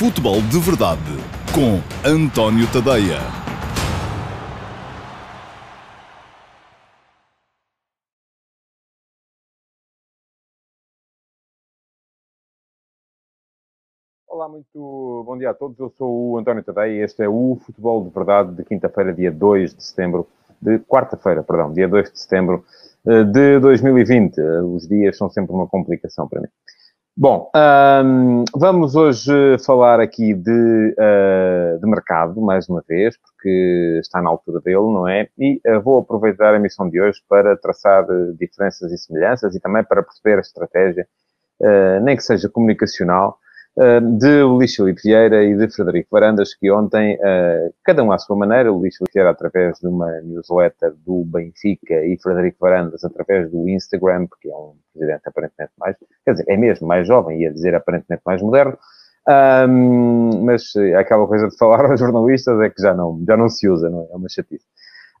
Futebol de Verdade com António Tadeia. Olá, muito bom dia a todos. Eu sou o António Tadeia e este é o Futebol de Verdade de quinta-feira, dia 2 de setembro, de quarta-feira, perdão, dia 2 de setembro eh, de 2020. Eh, os dias são sempre uma complicação para mim. Bom, um, vamos hoje falar aqui de, uh, de mercado, mais uma vez, porque está na altura dele, não é? E uh, vou aproveitar a missão de hoje para traçar uh, diferenças e semelhanças e também para perceber a estratégia, nem que seja comunicacional, de Luís Filipe Vieira e de Frederico Varandas, que ontem, cada um à sua maneira, Luís Filipe Vieira através de uma newsletter do Benfica e Frederico Varandas através do Instagram, porque é um presidente aparentemente mais, quer dizer, é mesmo mais jovem, ia dizer aparentemente mais moderno, mas aquela coisa de falar aos jornalistas é que já não, já não se usa, não é? É uma chatice.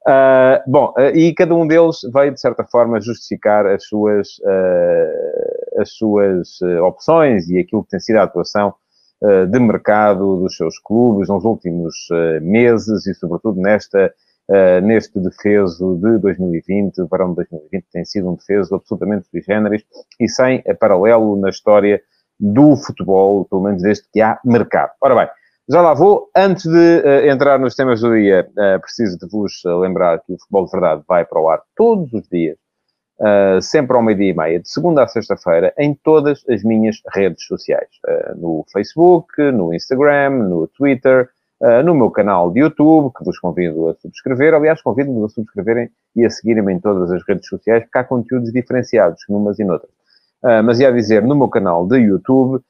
Uh, bom, uh, e cada um deles veio, de certa forma, justificar as suas, uh, as suas opções e aquilo que tem sido a atuação de mercado dos seus clubes nos últimos meses e, sobretudo, nesta, neste defeso de 2020, o verão de 2020 tem sido um defeso absolutamente sui generis e sem paralelo na história do futebol, pelo menos desde que há mercado. Ora bem, já lá vou. Antes de uh, entrar nos temas do dia, uh, preciso de vos lembrar que o Futebol de Verdade vai para o ar todos os dias, uh, sempre ao meio-dia e meia, de segunda a sexta-feira, em todas as minhas redes sociais. no Facebook, no Instagram, no Twitter, no meu canal de YouTube, que vos convido a subscrever. Aliás, convido-vos a subscreverem e a seguirem-me em todas as redes sociais, porque há conteúdos diferenciados, numas e noutras. mas ia dizer, no meu canal de YouTube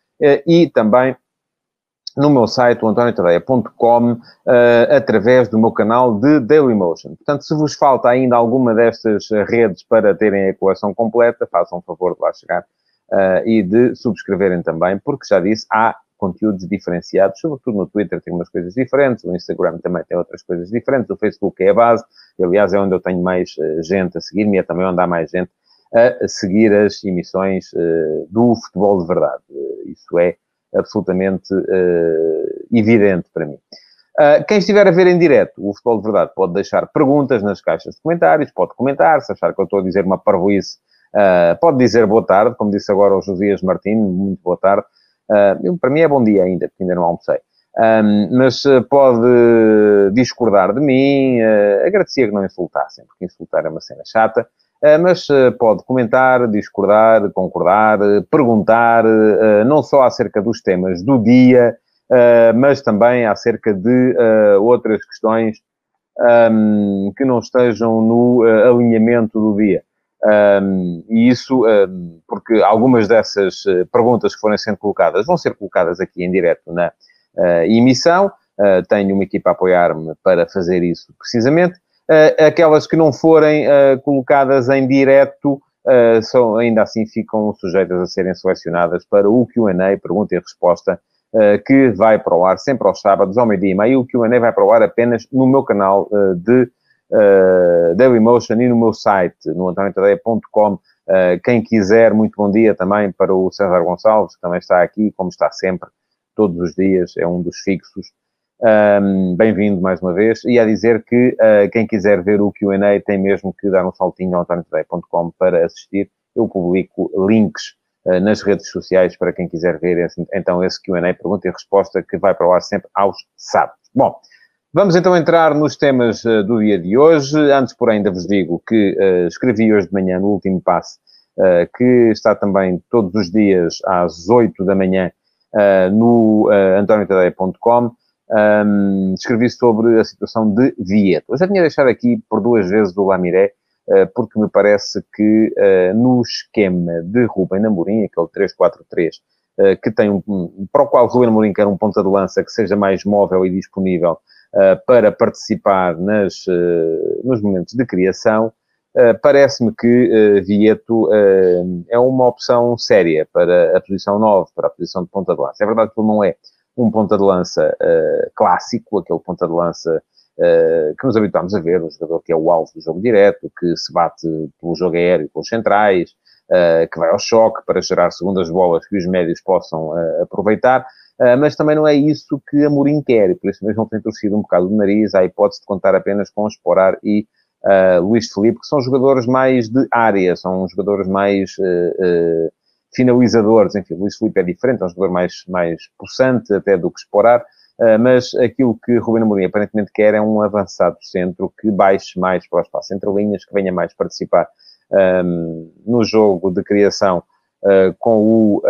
e também no meu site, o antoniotadeia.com, uh, através do meu canal de Dailymotion. Portanto, se vos falta ainda alguma destas redes para terem a coleção completa, façam um favor de lá chegar uh, e de subscreverem também, porque já disse, há conteúdos diferenciados, sobretudo no Twitter tem umas coisas diferentes, o Instagram também tem outras coisas diferentes, o Facebook é a base, e, aliás é onde eu tenho mais uh, gente a seguir-me, é também onde há mais gente a seguir as emissões do futebol de verdade. isso é absolutamente uh, evidente para mim. Uh, quem estiver a ver em direto o Futebol de Verdade pode deixar perguntas nas caixas de comentários, pode comentar, se achar que eu estou a dizer uma parvoíce, uh, pode dizer boa tarde, como disse agora o Josias Martins, muito boa tarde. Uh, para mim é bom dia ainda, porque ainda não almocei. Um, mas pode discordar de mim, agradecia que não insultassem, porque insultar é uma cena chata. Eh, mas eh, pode comentar, discordar, concordar, eh, perguntar, não só acerca dos temas do dia, mas também acerca de outras questões ehm, que não estejam no alinhamento do dia. Ehm, e isso, porque algumas dessas perguntas que forem sendo colocadas vão ser colocadas aqui em direto na emissão. tenho uma equipa a apoiar-me para fazer isso precisamente. Uh, aquelas que não forem uh, colocadas em direto, uh, são, ainda assim ficam sujeitas a serem selecionadas para o Q&A, pergunta e resposta, que vai para o ar sempre aos sábados, ao meio-dia e meio. O Q&A vai para o ar apenas no meu canal de Dailymotion e no meu site, no antoniotadeia.com. quem quiser, muito bom dia também para o César Gonçalves, que também está aqui, como está sempre, todos os dias, é um dos fixos. Um, Bem-vindo mais uma vez. E a dizer que uh, quem quiser ver o QA tem mesmo que dar um saltinho ao antoniotoday.com para assistir. Eu publico links uh, nas redes sociais para quem quiser ver esse, então esse QA, pergunta e resposta, que vai para o ar sempre aos sábados. Bom, vamos então entrar nos temas uh, do dia de hoje. Antes, porém, ainda vos digo que escrevi hoje de manhã no último passo, que está também todos os dias às 8 da manhã no uh, um, escrevi sobre a situação de Vieto. Eu já tinha deixado aqui por duas vezes o Lamiré, uh, porque me parece que uh, no esquema de Rubem Amorim, aquele 3-4-3, uh, que tem um, para o qual Rubem Amorim quer um ponta de lança que seja mais móvel e disponível para participar nas, nos momentos de criação, parece-me que Vieto é uma opção séria para a posição 9, para a posição de ponta de lança. É verdade que ele não é um ponta de lança uh, clássico, aquele ponta de lança uh, que nos habituámos a ver, um jogador que é o alvo do jogo direto, que se bate pelo jogo aéreo com os centrais, uh, que vai ao choque para gerar segundas bolas que os médios possam aproveitar. Uh, mas também não é isso que Amorim quer, por isso mesmo tem torcido um bocado o nariz à hipótese de contar apenas com Esporar e uh, Luís Felipe, que são jogadores mais de área, são jogadores mais uh, finalizadores, enfim, Luís Felipe é diferente, é um jogador mais, mais possante até do que Esporar, mas aquilo que Rubén Amorim aparentemente quer é um avançado centro que baixe mais para o espaço entre linhas, que venha mais participar um, no jogo de criação com o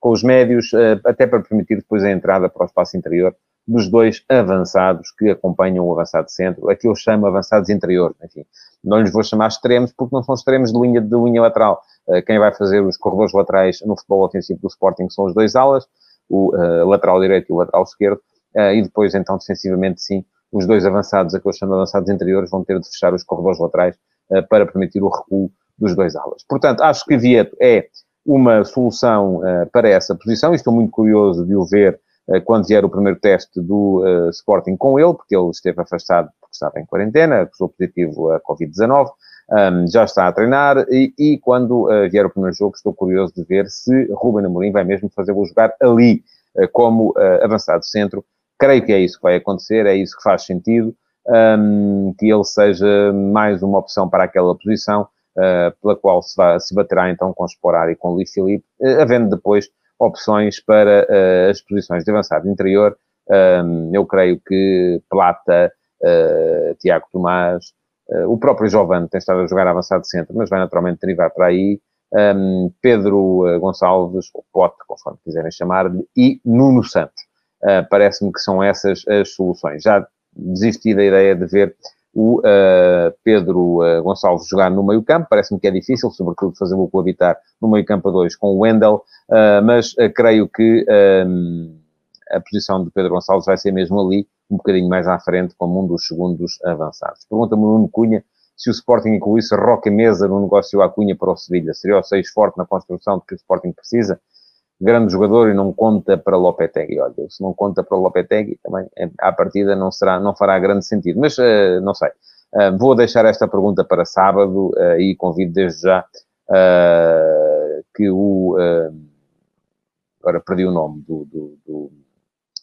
com os médios, eh, até para permitir depois a entrada para o espaço interior dos dois avançados que acompanham o avançado centro. Aqui eu chamo avançados interiores, enfim. Não lhes vou chamar extremos porque não são extremos de linha, de linha lateral. Eh, quem vai fazer os corredores laterais no futebol ofensivo do Sporting são os dois alas, o uh, lateral direito e o lateral esquerdo, uh, e depois, então, defensivamente, sim, os dois avançados, a que eu chamo avançados interiores, vão ter de fechar os corredores laterais para permitir o recuo dos dois alas. Portanto, acho que Vieto é uma solução para essa posição e estou muito curioso de o ver quando vier o primeiro teste do uh, Sporting com ele, porque ele esteve afastado porque estava em quarentena, acusou positivo a Covid-19, um, já está a treinar e, e quando vier o primeiro jogo estou curioso de ver se Ruben Amorim vai mesmo fazê-lo jogar ali como avançado centro. Creio que é isso que vai acontecer, é isso que faz sentido, um, que ele seja mais uma opção para aquela posição uh, pela qual se, vai, se baterá então com Sporar e com Luís Filipe, uh, havendo depois opções para uh, as posições de avançado interior. Um, eu creio que Plata, Tiago Tomás, o próprio Giovanni tem estado a jogar avançado centro, mas vai naturalmente derivar para aí. Um, Pedro Gonçalves, ou Pote, conforme quiserem chamar-lhe, e Nuno Santos. Parece-me que são essas as soluções. Já desisti da ideia de ver o uh, Pedro uh, Gonçalves jogar no meio campo, parece-me que é difícil, sobretudo fazê-lo coabitar no meio campo a dois com o Wendel, uh, mas creio que a posição de Pedro Gonçalves vai ser mesmo ali, um bocadinho mais à frente, como um dos segundos avançados. Pergunta-me o Nuno Cunha se o Sporting incluísse Roca Mesa no negócio à Cunha para o Sevilha. Seria o seis forte na construção de que o Sporting precisa? Grande jogador e não conta para Lopetegui. Olha, se não conta para Lopetegui, também é, à partida não, será, não fará grande sentido. Mas uh, não sei. Uh, vou deixar esta pergunta para sábado uh, e convido desde já que o. agora perdi o nome do. do, do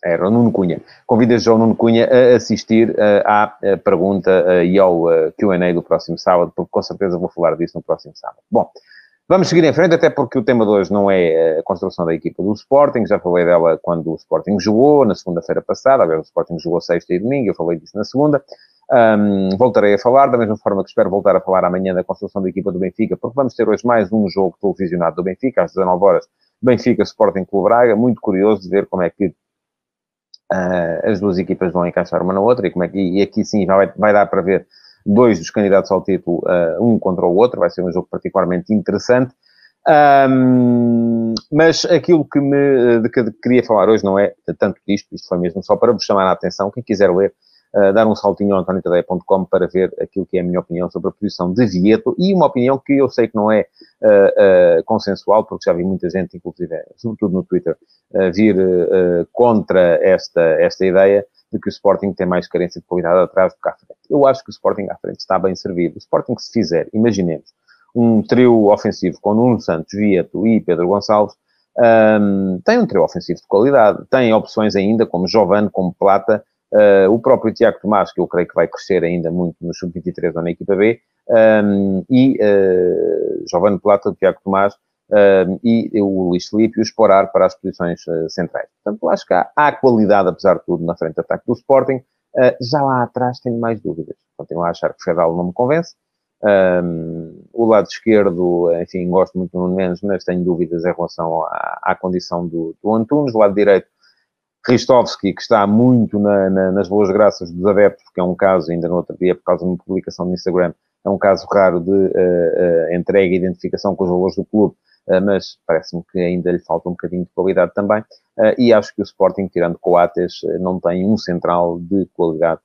era o Nuno Cunha. Convido desde já o Nuno Cunha a assistir à pergunta e ao QA do próximo sábado, porque com certeza vou falar disso no próximo sábado. Bom. Vamos seguir em frente, até porque o tema de hoje não é eh, a construção da equipa do Sporting, já falei dela quando o Sporting jogou, na segunda-feira passada, agora o Sporting jogou sexta e domingo, eu falei disso na segunda. Um, voltarei a falar, da mesma forma que espero voltar a falar amanhã da construção da equipa do Benfica, porque vamos ter hoje mais um jogo televisionado do Benfica, às 19 horas, Benfica Sporting Clube Braga, muito curioso de ver como é que uh, as duas equipas vão encaixar uma na outra, e, como é que, e aqui sim vai, vai dar para ver dois dos candidatos ao título, uh, um contra o outro, vai ser um jogo particularmente interessante. Um, mas aquilo que me de que queria falar hoje não é tanto disto, isto foi mesmo só para vos chamar a atenção. Quem quiser ler, uh, dar um saltinho ao antoniotadeia.com para ver aquilo que é a minha opinião sobre a posição de Vieto e uma opinião que eu sei que não é uh, uh, consensual, porque já vi muita gente, inclusive, sobretudo no Twitter, vir contra esta, esta ideia de que o Sporting tem mais carência de qualidade atrás do que à frente. Eu acho que o Sporting à frente está bem servido. O Sporting, se fizer, imaginemos, um trio ofensivo com Nuno Santos, Vieto e Pedro Gonçalves, um, tem um trio ofensivo de qualidade. Tem opções ainda como Giovanni, como Plata, uh, o próprio Tiago Tomás, que eu creio que vai crescer ainda muito no Sub-23 ou na equipa B, um, e uh, Giovanni Plata, Tiago Tomás, e o Luís Felipe e o Esporar para as posições uh, centrais. Portanto, acho que há, há, qualidade, apesar de tudo, na frente de ataque do Sporting. Uh, já lá atrás tenho mais dúvidas. Continuo a achar que Fedal não me convence. Um, o lado esquerdo, enfim, gosto muito do Nuno Menos, mas tenho dúvidas em relação à, à condição do, do Antunes. O lado direito, Ristovski, que está muito na, na, nas boas graças dos adeptos, porque é um caso, ainda no outro dia, por causa de uma publicação no Instagram, é um caso raro de uh, uh, entrega e identificação com os valores do clube, mas parece-me que ainda lhe falta um bocadinho de qualidade também. e acho que o Sporting, tirando Coates, não tem um central de qualidade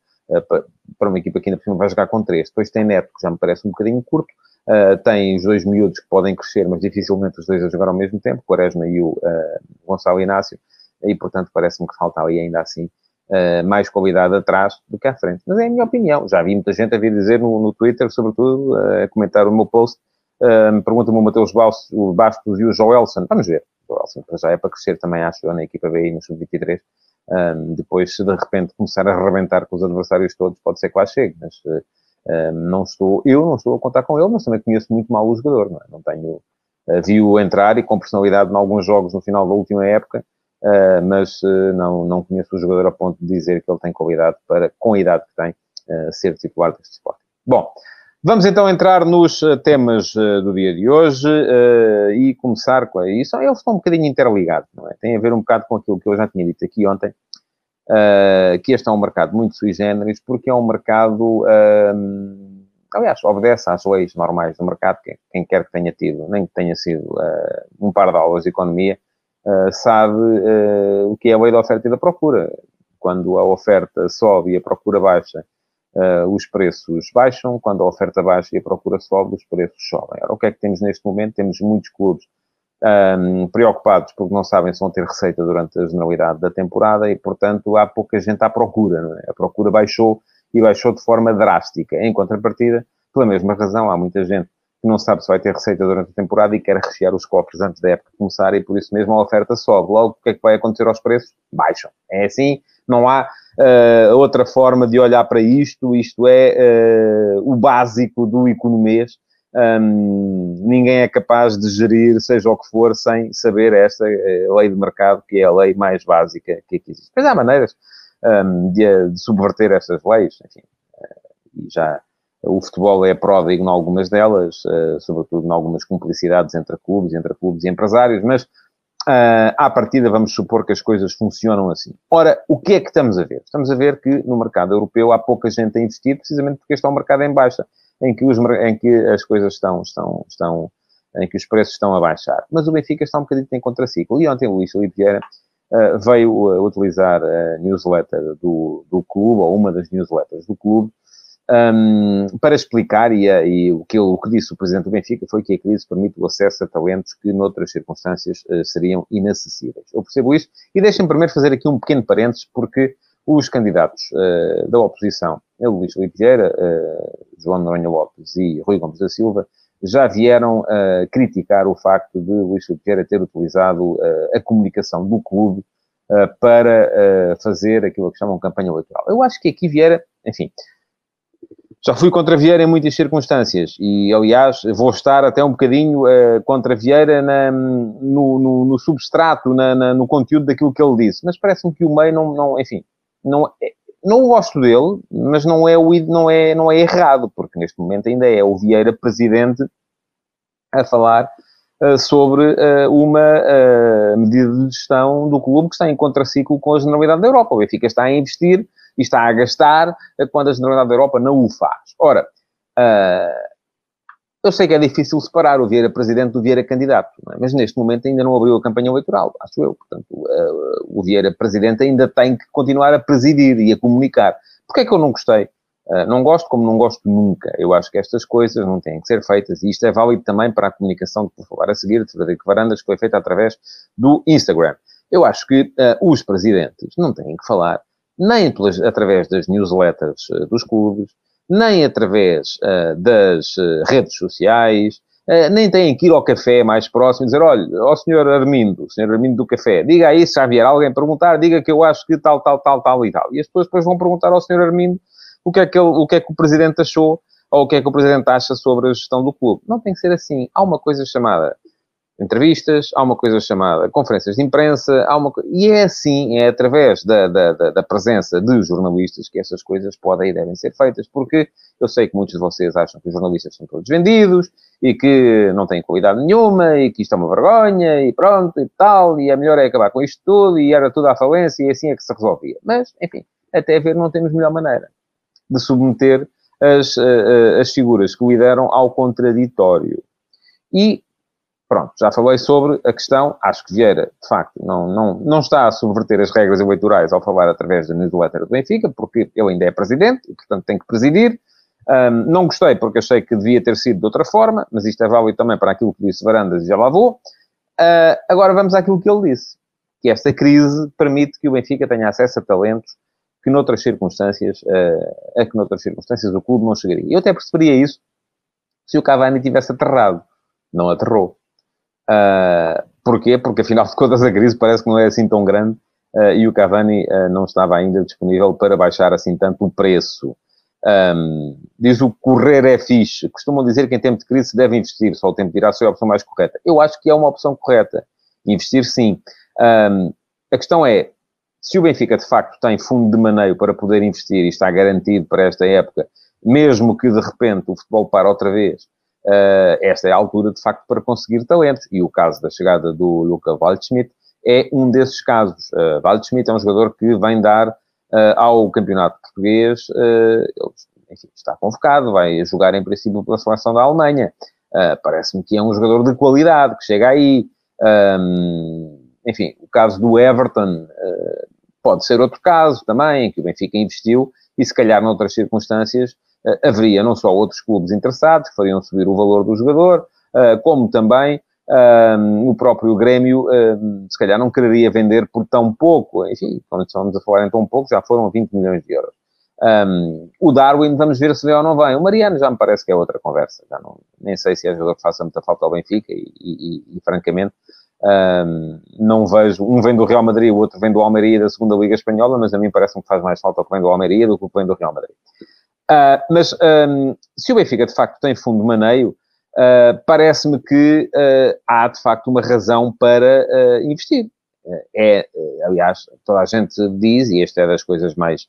para uma equipa que ainda por cima vai jogar com três. Depois tem Neto, que já me parece um bocadinho curto. tem os dois miúdos que podem crescer, mas dificilmente os dois a jogar ao mesmo tempo, Quaresma e o Gonçalo Inácio. E, portanto, parece-me que falta ali ainda assim uh, mais qualidade atrás do que à frente. Mas é a minha opinião. Já vi muita gente a vir dizer no, no Twitter, sobretudo, uh, a comentar o meu post. Uh, Pergunta-me o Mateus Bastos, o Bastos e o Joelson. Vamos ver. Assim, para já é para crescer também, acho eu, na equipa B e no Sub-23. Um, depois, se de repente começar a arrebentar com os adversários todos, pode ser que lá chegue, mas uh, não estou, eu não estou a contar com ele, mas também conheço muito mal o jogador, não, é? não tenho, uh, vi-o entrar e com personalidade em alguns jogos no final da última época, uh, mas não, não conheço o jogador a ponto de dizer que ele tem qualidade para, com a idade que tem, ser titular deste esporte. Bom, Vamos então entrar nos temas do dia de hoje uh, e começar com isso. Eles estão um bocadinho interligados, não é? Tem a ver um bocado com aquilo que eu já tinha dito aqui ontem, uh, que este é um mercado muito sui generis, porque é um mercado, uh, aliás, obedece às leis normais do mercado, quem, quem quer que tenha tido, nem que tenha sido um par de aulas de economia, sabe o que é a lei da oferta e da procura. Quando a oferta sobe e a procura baixa, os preços baixam, quando a oferta baixa e a procura sobe, os preços sobem. Ora, o que é que temos neste momento? Temos muitos clubes um, preocupados porque não sabem se vão ter receita durante a generalidade da temporada e, portanto, há pouca gente à procura. É? A procura baixou e baixou de forma drástica. Em contrapartida, pela mesma razão, há muita gente que não sabe se vai ter receita durante a temporada e quer rechear os cofres antes da época começar e por isso mesmo a oferta sobe. Logo, o que é que vai acontecer aos preços? Baixam. É assim, não há uh, outra forma de olhar para isto. Isto é uh, o básico do economês um, ninguém é capaz de gerir, seja o que for, sem saber esta eh, lei de mercado, que é a lei mais básica que existe. Mas há maneiras um, de, de, subverter estas leis, enfim, uh, e já o futebol é pródigo em algumas delas, uh, sobretudo em algumas cumplicidades entre clubes, entre clubes e empresários, mas uh, à partida vamos supor que as coisas funcionam assim. Ora, o que é que estamos a ver? Estamos a ver que no mercado europeu há pouca gente a investir, precisamente porque este é um mercado em baixa em que, os, em que as coisas estão, estão, estão, em que os preços estão a baixar. Mas o Benfica está um bocadinho em contraciclo. E ontem o Luís Felipe Vieira uh, veio uh, utilizar a newsletter do, do clube, ou uma das newsletters do clube, um, para explicar, e, e, o, que, o que disse o Presidente do Benfica foi que a crise permite o acesso a talentos que, noutras circunstâncias, uh, seriam inacessíveis. Eu percebo isso, e deixem-me primeiro fazer aqui um pequeno parênteses, porque os candidatos uh, da oposição, Luís Filipe Vieira, uh, João Noronha Lopes e Rui Gomes da Silva, já vieram uh, criticar o facto de Luís Filipe Vieira ter utilizado a comunicação do clube para fazer aquilo que chamam campanha eleitoral. Eu acho que aqui Vieira, enfim, já fui contra Vieira em muitas circunstâncias e, aliás, vou estar até um bocadinho uh, contra Vieira na, no, no, no, substrato, na, na, no conteúdo daquilo que ele disse. Mas parece-me que o meio não, não enfim, não, é, não gosto dele, mas não é, o, não, é, não é errado, porque neste momento ainda é o Vieira presidente a falar uh, sobre uh, uma medida de gestão do clube que está em contraciclo com a Generalidade da Europa. O Benfica está a investir e está a gastar quando a Generalidade da Europa não o faz. Ora, eu sei que é difícil separar o Vieira presidente do Vieira candidato, é? mas neste momento ainda não abriu a campanha eleitoral, acho eu. Portanto, uh, o Vieira presidente ainda tem que continuar a presidir e a comunicar. Porquê é que eu não gostei? Uh, não gosto como não gosto nunca. Eu acho que estas coisas não têm que ser feitas e isto é válido também para a comunicação de por falar a seguir de Frederico Varandas, que foi feita através do Instagram. Eu acho que uh, os presidentes não têm que falar nem pelas, através das newsletters dos clubes, nem através uh, das uh, redes sociais, nem têm que ir ao café mais próximo e dizer, olha, ao senhor Armindo, o senhor Armindo do café, diga aí se já vier alguém perguntar, diga que eu acho que tal, tal, tal, tal e tal. E as pessoas depois vão perguntar ao senhor Armindo o que é que, ele, o, que, é que o presidente achou ou o que é que o presidente acha sobre a gestão do clube. Não tem que ser assim. Há uma coisa chamada entrevistas, há uma coisa chamada conferências de imprensa, há uma e é assim, é através da, da, da, presença de jornalistas que essas coisas podem e devem ser feitas, porque eu sei que muitos de vocês acham que os jornalistas são todos vendidos e que não têm qualidade nenhuma e que isto é uma vergonha e pronto e tal, e é melhor é acabar com isto tudo e era tudo à falência e assim é que se resolvia. Mas, enfim, até ver não temos melhor maneira de submeter as, as figuras que lideram ao contraditório. E Pronto, já falei sobre a questão. Acho que Vieira, de facto, não, não, não está a subverter as regras eleitorais ao falar através da newsletter do Benfica, porque ele ainda é presidente e, portanto, tem que presidir. Um, não gostei porque achei que devia ter sido de outra forma, mas isto é válido também para aquilo que disse Varandas e já lá vou. Uh, agora vamos àquilo que ele disse, que esta crise permite que o Benfica tenha acesso a talentos que noutras circunstâncias, uh, a que noutras circunstâncias o clube não chegaria. Eu até perceberia isso se o Cavani tivesse aterrado. Não aterrou. Uh, Porquê? Porque afinal de contas a crise parece que não é assim tão grande uh, e o Cavani uh, não estava ainda disponível para baixar assim tanto o preço. Um, diz o correr é fixe. Costumam dizer que em tempo de crise se deve investir, só o tempo dirá se é a opção mais correta. Eu acho que é uma opção correta. Investir sim. Um, a questão é, se o Benfica de facto tem fundo de maneio para poder investir e está garantido para esta época, mesmo que de repente o futebol para outra vez, uh, esta é a altura de facto para conseguir talentos. E o caso da chegada do Luca Waldschmidt é um desses casos. Uh, Waldschmidt é um jogador que vem dar uh, ao campeonato português, uh, enfim, está convocado, vai jogar em princípio pela seleção da Alemanha. Parece-me que é um jogador de qualidade, que chega aí. Um, enfim, o caso do Everton pode ser outro caso também, que o Benfica investiu e se calhar noutras circunstâncias haveria não só outros clubes interessados que fariam subir o valor do jogador, como também um, o próprio Grêmio, um, se calhar, não quereria vender por tão pouco. Enfim, quando estamos a falar em tão pouco, já foram 20 milhões de euros. Um, o Darwin, vamos ver se vem ou não vem. O Mariano já me parece que é outra conversa. Já não, nem sei se é jogador que faça muita falta ao Benfica e, e, e francamente, não vejo. Um vem do Real Madrid, o outro vem do Almeria da segunda Liga Espanhola, mas a mim parece-me que faz mais falta o que vem do Almeria do que o que vem do Real Madrid. Uh, mas um, se o Benfica de facto tem fundo de maneio, uh, parece-me que uh, há de facto uma razão para uh, investir. é, aliás, toda a gente diz, e esta é das coisas mais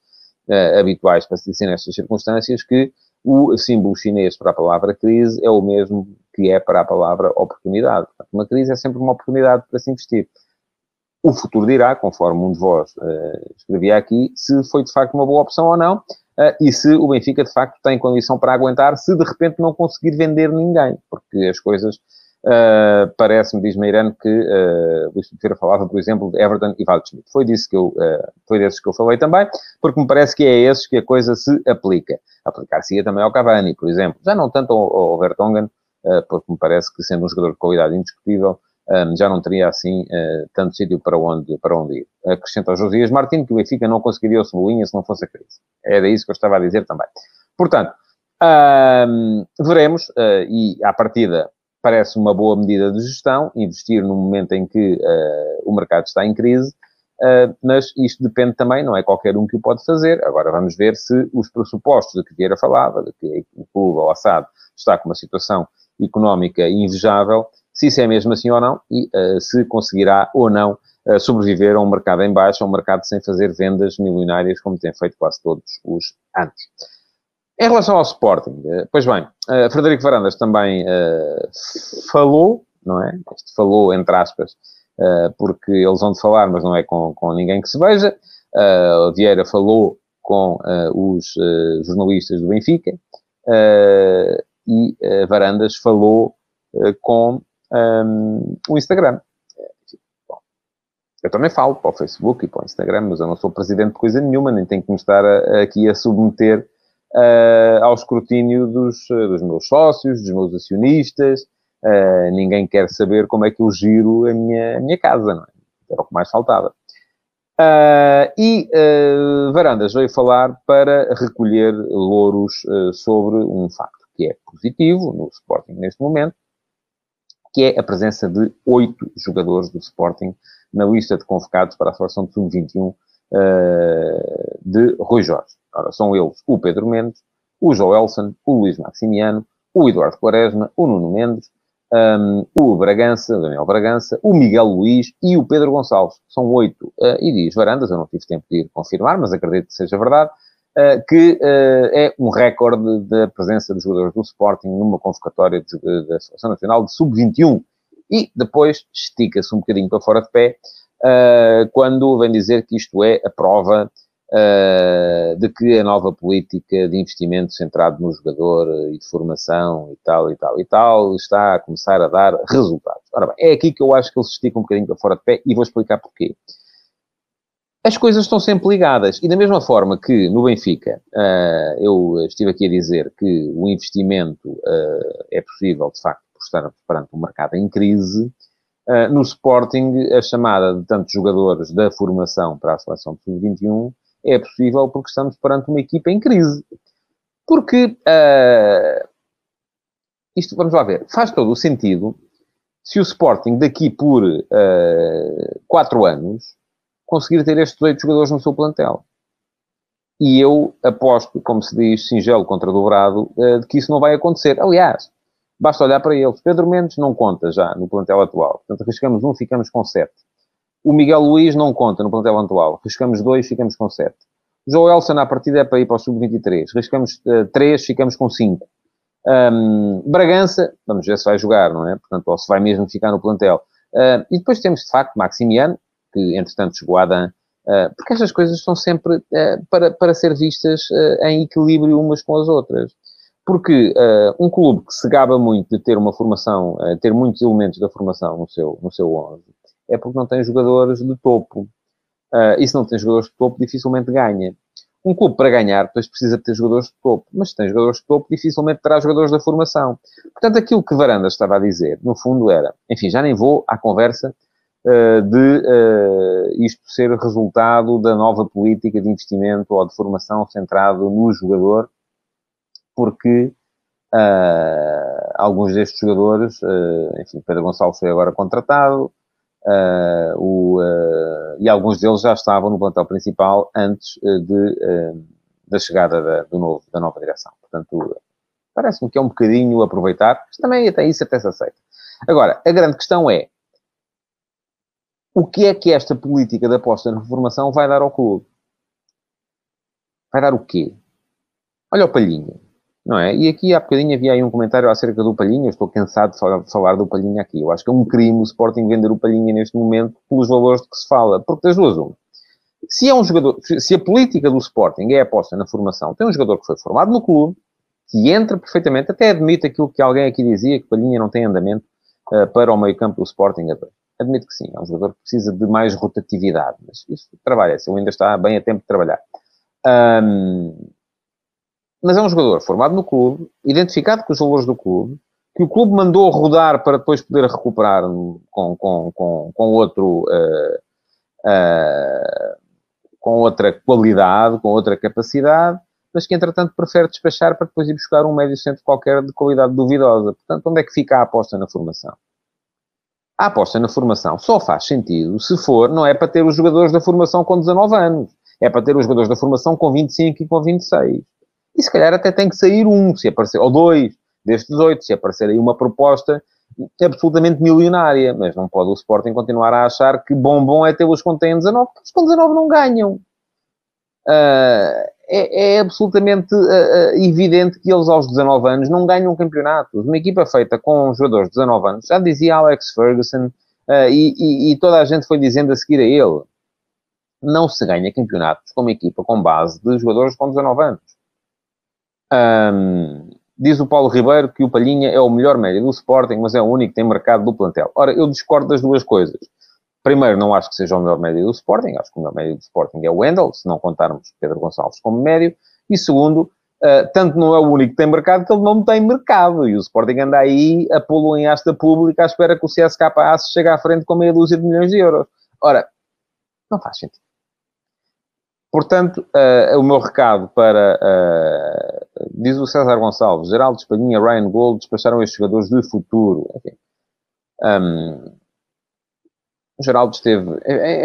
habituais para se dizer nestas circunstâncias, que o símbolo chinês para a palavra crise é o mesmo que é para a palavra oportunidade. Portanto, uma crise é sempre uma oportunidade para se investir. O futuro dirá, conforme um de vós escrevia aqui, se foi de facto uma boa opção ou não, e se o Benfica de facto tem condição para aguentar, se de repente não conseguir vender ninguém, porque as coisas. Uh, Parece-me, diz Meirano, que uh, Luís Ferreira falava, por exemplo, de Everton e Waldschmidt. Foi, disso que eu, uh, foi desses que eu falei também, porque me parece que é esses que a coisa se aplica. Aplicar-se-ia também ao Cavani, por exemplo. Já não tanto ao, ao Vertonghen, uh, porque me parece que, sendo um jogador de qualidade indiscutível, um, já não teria assim uh, tanto sítio para onde, para onde ir. Acrescenta ao Josias Martins que o Benfica não conseguiria o Cebolinha se não fosse a crise. Era isso que eu estava a dizer também. Portanto, um, veremos, uh, e à partida parece uma boa medida de gestão, investir no momento em que uh, o mercado está em crise, uh, mas isto depende também, não é qualquer um que o pode fazer. Agora vamos ver se os pressupostos de que Vieira falava, de que o clube, o Assad, está com uma situação económica invejável, se isso é mesmo assim ou não e uh, se conseguirá ou não uh, sobreviver a um mercado em baixo, a um mercado sem fazer vendas milionárias, como tem feito quase todos os anos. Em relação ao Sporting, uh, pois bem, Frederico Varandas também falou, não é? Este falou, entre aspas, porque eles vão de falar, mas não é com, com ninguém que se veja. Vieira falou com os jornalistas do Benfica e Varandas falou com um, o Instagram. Eu também falo para o Facebook e para o Instagram, mas eu não sou presidente de coisa nenhuma, nem tenho que me estar a, aqui a submeter uh, ao escrutínio dos, dos, meus sócios, dos meus acionistas. Uh, ninguém quer saber como é que eu giro a minha, a minha casa, não é? Era o que mais faltava. Uh, e uh, Varandas veio falar para recolher louros uh, sobre um facto que é positivo no Sporting neste momento, que é a presença de oito jogadores do Sporting na lista de convocados para a seleção de sub-21 uh, de Rui Jorge. Ora, são eles o Pedro Mendes, o Joelson, o Luís Maximiano, o Eduardo Quaresma, o Nuno Mendes, um, o Bragança, o Daniel Bragança, o Miguel Luís e o Pedro Gonçalves. São oito. Uh, e diz Varandas, eu não tive tempo de ir confirmar, mas acredito que seja verdade, que uh, é um recorde da presença dos jogadores do Sporting numa convocatória da Seleção Nacional de Sub-21. E depois estica-se um bocadinho para fora de pé quando vem dizer que isto é a prova de que a nova política de investimento centrado no jogador e de formação e tal e tal e tal está a começar a dar resultados. Ora bem, é aqui que eu acho que ele se estica um bocadinho para fora de pé e vou explicar porquê as coisas estão sempre ligadas. E da mesma forma que no Benfica, uh, eu estive aqui a dizer que o investimento uh, é possível, de facto, por estar perante um mercado em crise, uh, no Sporting, a chamada de tantos jogadores da formação para a seleção de sub-21 é possível porque estamos perante uma equipa em crise. Porque, isto, vamos lá ver, faz todo o sentido se o Sporting daqui por quatro anos conseguir ter estes oito jogadores no seu plantel. E eu aposto, como se diz, singelo contra dobrado, uh, de que isso não vai acontecer. Aliás, basta olhar para eles. Pedro Mendes não conta já no plantel atual. Portanto, arriscamos um, ficamos com sete. O Miguel Luiz não conta no plantel atual. Arriscamos dois, ficamos com sete. Joelson, à partida, é para ir para o sub-23. Arriscamos uh, três, ficamos com cinco. Um, Bragança, vamos ver se vai jogar, não é? Portanto, ou se vai mesmo ficar no plantel. Uh, e depois temos, de facto, Maximiano, que entretanto chegou a Dan, uh, porque estas coisas são sempre uh, para, para ser vistas em equilíbrio umas com as outras. Porque um clube que se gaba muito de ter uma formação, ter muitos elementos da formação no seu, no seu 11, é porque não tem jogadores de topo. e se não tem jogadores de topo, dificilmente ganha. Um clube para ganhar, depois precisa ter jogadores de topo, mas se tem jogadores de topo, dificilmente terá jogadores da formação. Portanto, aquilo que Varandas estava a dizer, no fundo, era, enfim, já nem vou à conversa de uh, isto ser resultado da nova política de investimento ou de formação centrado no jogador, porque uh, alguns destes jogadores, enfim, Pedro Gonçalves foi agora contratado, Uh, o, uh, e alguns deles já estavam no plantel principal antes uh, de, da chegada da, do novo, da nova direção. Portanto, parece-me que é um bocadinho aproveitar, mas também até isso até se aceita. Agora, a grande questão é o que é que esta política de aposta na formação vai dar ao clube? Vai dar o quê? Olha o Palhinha não é? E aqui há bocadinho havia aí um comentário acerca do Palhinha, estou cansado de falar, do Palhinha aqui. Eu acho que é um crime o Sporting vender o Palhinha neste momento pelos valores de que se fala, porque das duas uma. Se é um jogador, se a política do Sporting é aposta na formação, tem um jogador que foi formado no clube, que entra perfeitamente, até admite aquilo que alguém aqui dizia, que Palhinha não tem andamento uh, para o meio campo do Sporting. Admito que sim, é um jogador que precisa de mais rotatividade, mas isso trabalha-se, ele ainda está bem a tempo de trabalhar. Um, mas é um jogador formado no clube, identificado com os valores do clube, que o clube mandou rodar para depois poder recuperar com, com, com, com outro. Uh, uh, com outra qualidade, com outra capacidade, mas que entretanto prefere despachar para depois ir buscar um médio centro qualquer de qualidade duvidosa. Portanto, onde é que fica a aposta na formação? A aposta na formação só faz sentido se for, não é para ter os jogadores da formação com 19 anos, é para ter os jogadores da formação com 25 e com 26. E se calhar até tem que sair um, se aparecer, ou dois, destes oito, se aparecer aí uma proposta absolutamente milionária. Mas não pode o Sporting continuar a achar que bom bom é ter os com 19, porque os com 19 não ganham. Uh, é, é, absolutamente uh, evidente que eles aos 19 anos não ganham campeonatos. Uma equipa feita com jogadores de 19 anos, já dizia Alex Ferguson, uh, e, e, e, toda a gente foi dizendo a seguir a ele, não se ganha campeonatos com uma equipa com base de jogadores com 19 anos. Um, diz o Paulo Ribeiro que o Palhinha é o melhor médio do Sporting, mas é o único que tem mercado do plantel. Ora, eu discordo das duas coisas. Primeiro, não acho que seja o melhor médio do Sporting, acho que o melhor médio do Sporting é o Wendel, se não contarmos Pedro Gonçalves como médio. E segundo, uh, tanto não é o único que tem mercado, que ele não tem mercado. E o Sporting anda aí a pô-lo em asta pública à espera que o CSKA chegue à frente com meia dúzia de milhões de euros. Ora, não faz sentido. Portanto, uh, o meu recado para, uh, diz o César Gonçalves, Geraldo Espadinha, Ryan Gold despacharam estes jogadores de futuro. Enfim, um, Geraldo esteve,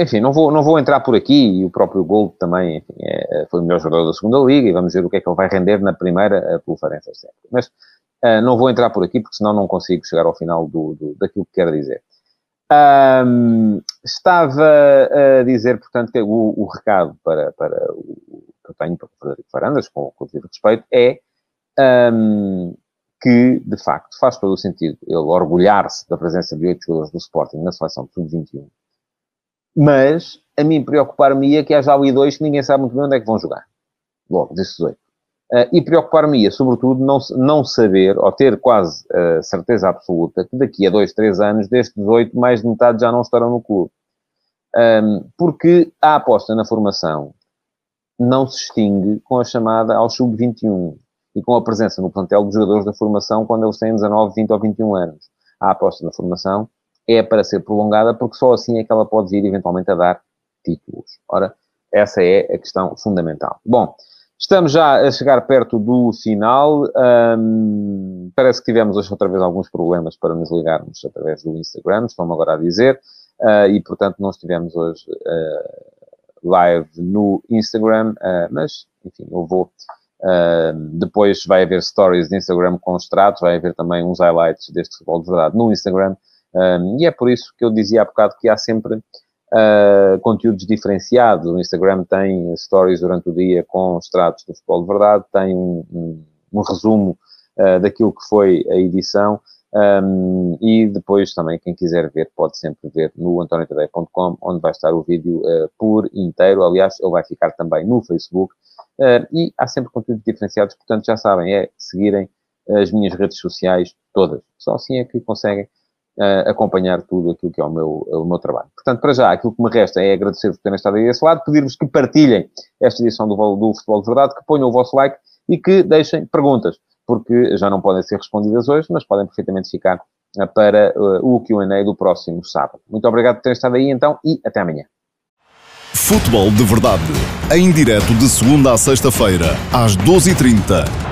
enfim, não vou, não vou entrar por aqui, e o próprio Gold também, enfim, é, foi o melhor jogador da segunda liga, e vamos ver o que é que ele vai render na primeira uh, pelo Farense Mas uh, não vou entrar por aqui, porque senão não consigo chegar ao final do, do daquilo que quero dizer. Um, estava a dizer, portanto, que o, o recado para, para o que eu tenho para o Frederico Farandas, com, com o devido respeito, é um, que, de facto, faz todo o sentido ele orgulhar-se da presença de oito jogadores do Sporting na seleção de sub-21. Mas, a mim preocupar-me-ia que haja ali dois que ninguém sabe muito bem onde é que vão jogar. Logo, desses oito. Uh, e preocupar-me-ia, sobretudo, não, não saber, ou ter quase uh, certeza absoluta, que daqui a dois, três anos, destes oito, mais de metade já não estarão no clube. Um, porque a aposta na formação não se extingue com a chamada ao sub-21 e com a presença no plantel dos jogadores da formação quando eles têm 19, 20 ou 21 anos. A aposta na formação é para ser prolongada porque só assim é que ela pode vir eventualmente a dar títulos. Ora, essa é a questão fundamental. Bom, Estamos já a chegar perto do final. Um, parece que tivemos hoje outra vez alguns problemas para nos ligarmos através do Instagram, estão-me agora a dizer, uh, e portanto não estivemos hoje uh, live no Instagram, uh, mas enfim, eu vou. Depois vai haver stories de Instagram com extratos, vai haver também uns highlights deste futebol de verdade no Instagram, um, e é por isso que eu dizia há bocado que há sempre uh, conteúdos diferenciados. O Instagram tem stories durante o dia com extratos do futebol de verdade, tem um, um, um resumo uh, daquilo que foi a edição. Um, e depois também, quem quiser ver, pode sempre ver no antoniotadeia.com, onde vai estar o vídeo uh, por inteiro. Aliás, ele vai ficar também no Facebook. Uh, e há sempre conteúdos diferenciados, portanto, já sabem, é seguirem as minhas redes sociais todas. Só assim é que conseguem uh, acompanhar tudo aquilo que é o meu, o meu trabalho. Portanto, para já, aquilo que me resta é agradecer-vos por terem estado aí desse lado, pedir-vos que partilhem esta edição do, do Futebol de Verdade, que ponham o vosso like e que deixem perguntas, porque já não podem ser respondidas hoje, mas podem perfeitamente ficar uh, para uh, o Q&A do próximo sábado. Muito obrigado por terem estado aí, então, e até amanhã. Futebol de Verdade, em direto de segunda a sexta-feira, às 12h30